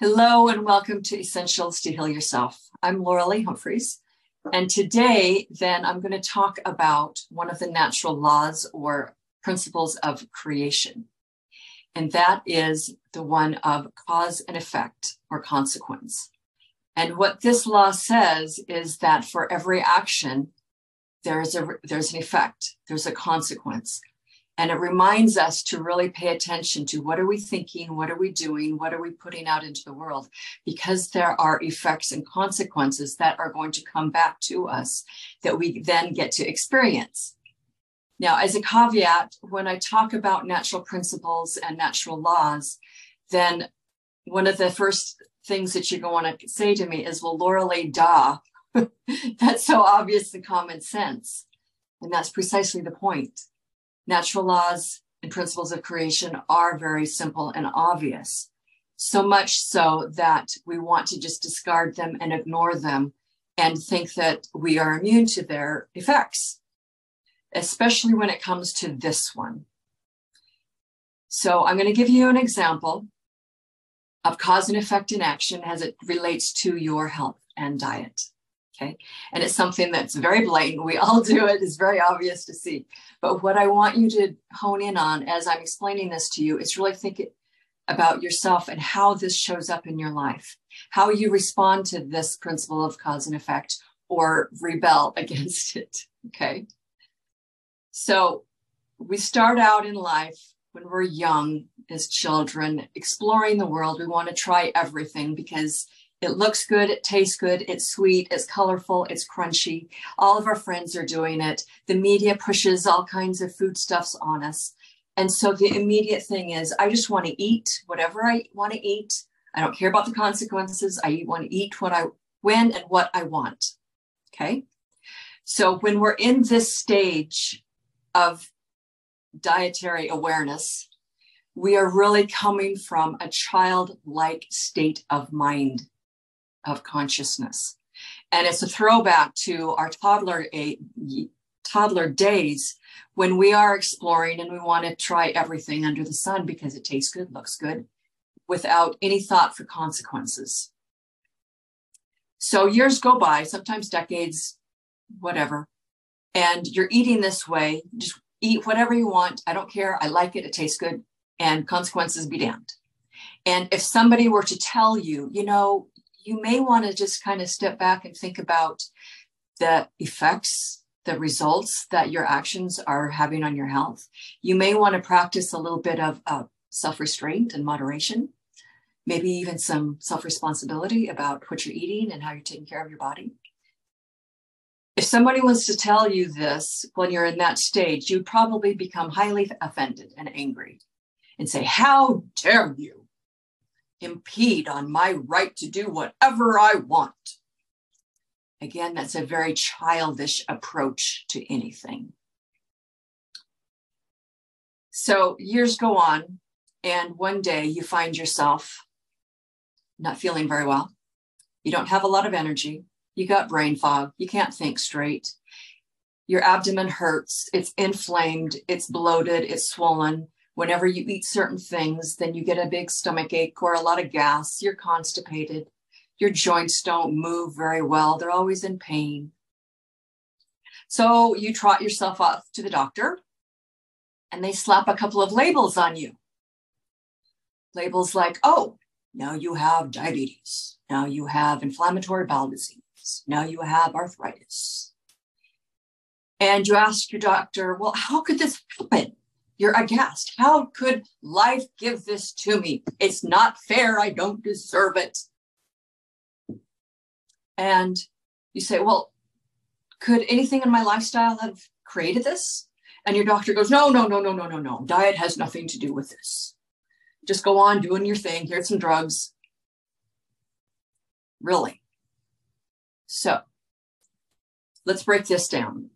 Hello and welcome to Essentials to Heal Yourself. I'm Loralee Humpherys. And today, then, I'm going to talk about one of the natural laws or principles of creation. And that is the one of cause and effect or consequence. And what this law says is that for every action, there's a there's an effect, there's a consequence. And it reminds us to really pay attention to what are we thinking, what are we doing, what are we putting out into the world, because there are effects and consequences that are going to come back to us that we then get to experience. Now, as a caveat, when I talk about natural principles and natural laws, then one of the first things that you're going to say to me is, well, Loralee, da. that's so obvious and common sense. And that's precisely the point natural laws and principles of creation are very simple and obvious. So much so that we want to just discard them and ignore them and think that we are immune to their effects, especially when it comes to this one. So I'm going to give you an example of cause and effect in action as it relates to your health and diet. Okay. And it's something that's very blatant. We all do it. It's very obvious to see. But what I want you to hone in on as I'm explaining this to you is really think about yourself and how this shows up in your life, how you respond to this principle of cause and effect or rebel against it. Okay. So we start out in life when we're young as children, exploring the world. We want to try everything because it looks good, it tastes good, it's sweet, it's colorful, it's crunchy. All of our friends are doing it. The media pushes all kinds of foodstuffs on us. And so the immediate thing is, I just want to eat whatever I want to eat. I don't care about the consequences. I want to eat what I, when and what I want. Okay. So when we're in this stage of dietary awareness, we are really coming from a childlike state of mind of consciousness. And it's a throwback to our toddler, a, toddler days when we are exploring and we want to try everything under the sun because it tastes good, looks good, without any thought for consequences. So years go by, sometimes decades, whatever, and you're eating this way. Just eat whatever you want. I don't care. I like it. It tastes good, and consequences be damned. And if somebody were to tell you, you know, you may want to just kind of step back and think about the effects, the results that your actions are having on your health. You may want to practice a little bit of uh, self restraint and moderation, maybe even some self responsibility about what you're eating and how you're taking care of your body. If somebody wants to tell you this when you're in that stage, you'd probably become highly offended and angry and say, How dare you? Impede on my right to do whatever I want. Again, that's a very childish approach to anything. So years go on, and one day you find yourself not feeling very well. You don't have a lot of energy. You got brain fog. You can't think straight. Your abdomen hurts. It's inflamed. It's bloated. It's swollen whenever you eat certain things, then you get a big stomach ache or a lot of gas. You're constipated. Your joints don't move very well. They're always in pain. So you trot yourself off to the doctor and they slap a couple of labels on you. Labels like, oh, now you have diabetes. Now you have inflammatory bowel disease. Now you have arthritis. And you ask your doctor, well, how could this happen? You're aghast. How could life give this to me? It's not fair. I don't deserve it. And you say, Well, could anything in my lifestyle have created this? And your doctor goes, No, no, no, no, no, no, no. Diet has nothing to do with this. Just go on doing your thing. Here's some drugs. Really? So let's break this down.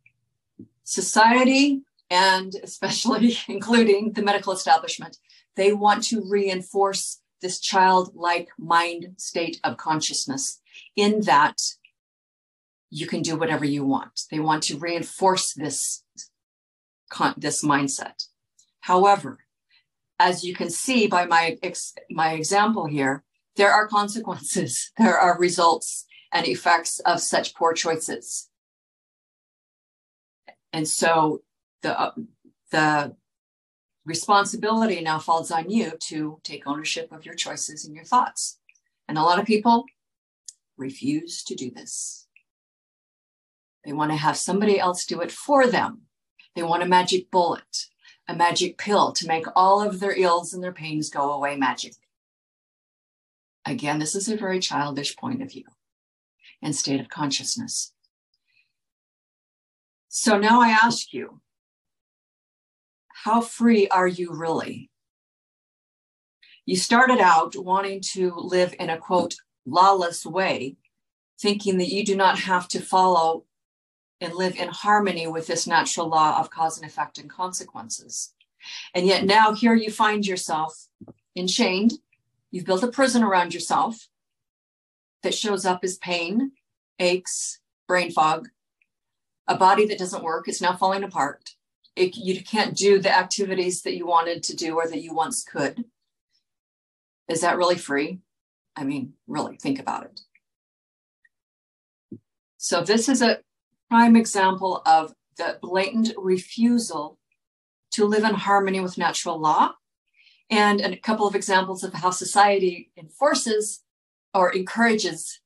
Society and especially including the medical establishment, they want to reinforce this childlike mind state of consciousness in that you can do whatever you want. They want to reinforce this, this mindset. However, as you can see by my, my example here, there are consequences, there are results and effects of such poor choices. And so the, uh, the responsibility now falls on you to take ownership of your choices and your thoughts. And a lot of people refuse to do this. They want to have somebody else do it for them. They want a magic bullet, a magic pill to make all of their ills and their pains go away magic. Again, this is a very childish point of view and state of consciousness. So now I ask you, how free are you really? You started out wanting to live in a quote, lawless way, thinking that you do not have to follow and live in harmony with this natural law of cause and effect and consequences. And yet now here you find yourself enchained. You've built a prison around yourself that shows up as pain, aches, brain fog, a body that doesn't work, it's now falling apart. It, you can't do the activities that you wanted to do or that you once could. Is that really free? I mean, really, think about it. So, this is a prime example of the blatant refusal to live in harmony with natural law, and a couple of examples of how society enforces or encourages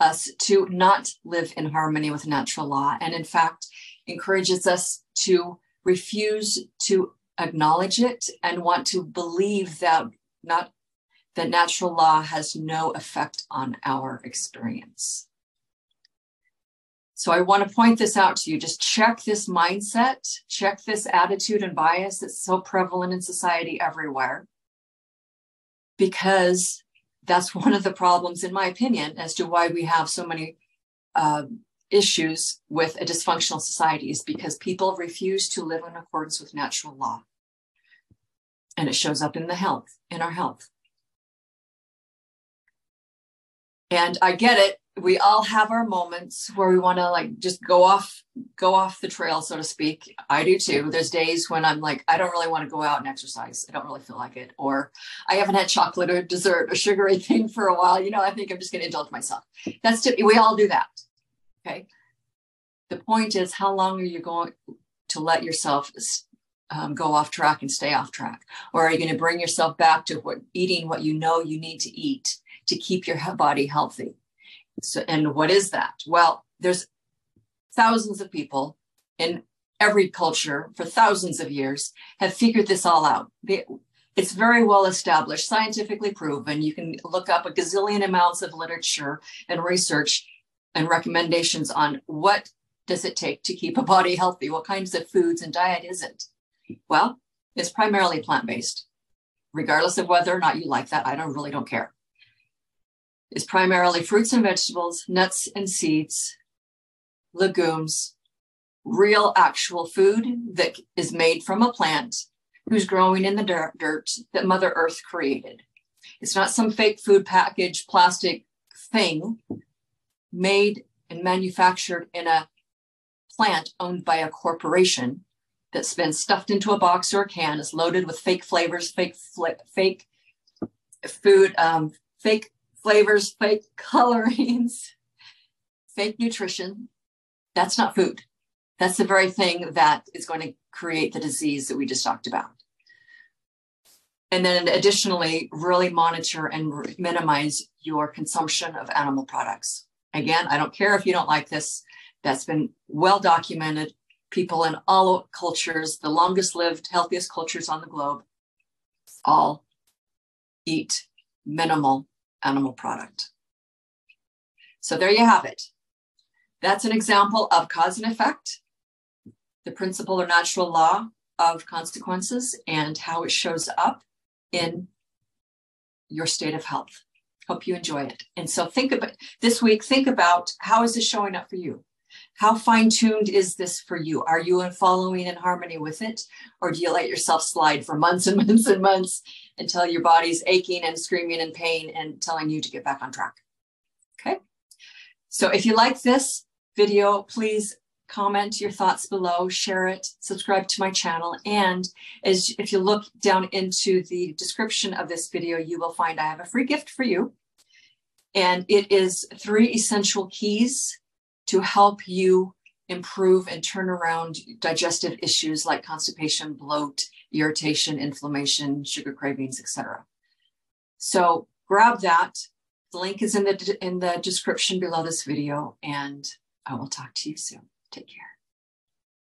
us to not live in harmony with natural law, and in fact, encourages us to refuse to acknowledge it and want to believe that not that natural law has no effect on our experience. So I want to point this out to you. Just check this mindset, check this attitude and bias that's so prevalent in society everywhere. Because that's one of the problems, in my opinion, as to why we have so many uh, issues with a dysfunctional society is because people refuse to live in accordance with natural law. And it shows up in the health, in our health. And I get it. We all have our moments where we want to like just go off, go off the trail, so to speak. I do too. There's days when I'm like, I don't really want to go out and exercise. I don't really feel like it. Or I haven't had chocolate or dessert or sugary thing for a while. You know, I think I'm just going to indulge myself. That's. We all do that. Okay. The point is, how long are you going to let yourself um, go off track and stay off track? Or are you going to bring yourself back to what eating what you know you need to eat to keep your body healthy? So, and what is that? Well, there's thousands of people in every culture for thousands of years have figured this all out. It's very well established, scientifically proven. You can look up a gazillion amounts of literature and research and recommendations on what does it take to keep a body healthy? What kinds of foods and diet is it? Well, it's primarily plant-based. Regardless of whether or not you like that, I don't really don't care. It's primarily fruits and vegetables, nuts and seeds, legumes, real actual food that is made from a plant who's growing in the dirt that Mother Earth created. It's not some fake food package plastic thing made and manufactured in a plant owned by a corporation that's been stuffed into a box or a can, is loaded with fake flavors, fake fake food, um, fake flavors, fake colorings, fake nutrition. That's not food. That's the very thing that is going to create the disease that we just talked about. And then additionally, really monitor and minimize your consumption of animal products. Again, I don't care if you don't like this, that's been well documented. People in all cultures, the longest lived, healthiest cultures on the globe, all eat minimal animal product. So there you have it. That's an example of cause and effect, the principle or natural law of consequences, and how it shows up in your state of health. Hope you enjoy it. And so think about this week, think about how is this showing up for you? How fine tuned is this for you? Are you in following in harmony with it? Or do you let yourself slide for months and months and months until your body's aching and screaming in pain and telling you to get back on track? Okay. So if you like this video, please comment your thoughts below, share it, subscribe to my channel. And as if you look down into the description of this video, you will find I have a free gift for you. And it is three essential keys to help you improve and turn around digestive issues like constipation, bloat, irritation, inflammation, sugar cravings, etc. So grab that. The link is in the in the description below this video, and I will talk to you soon. Take care.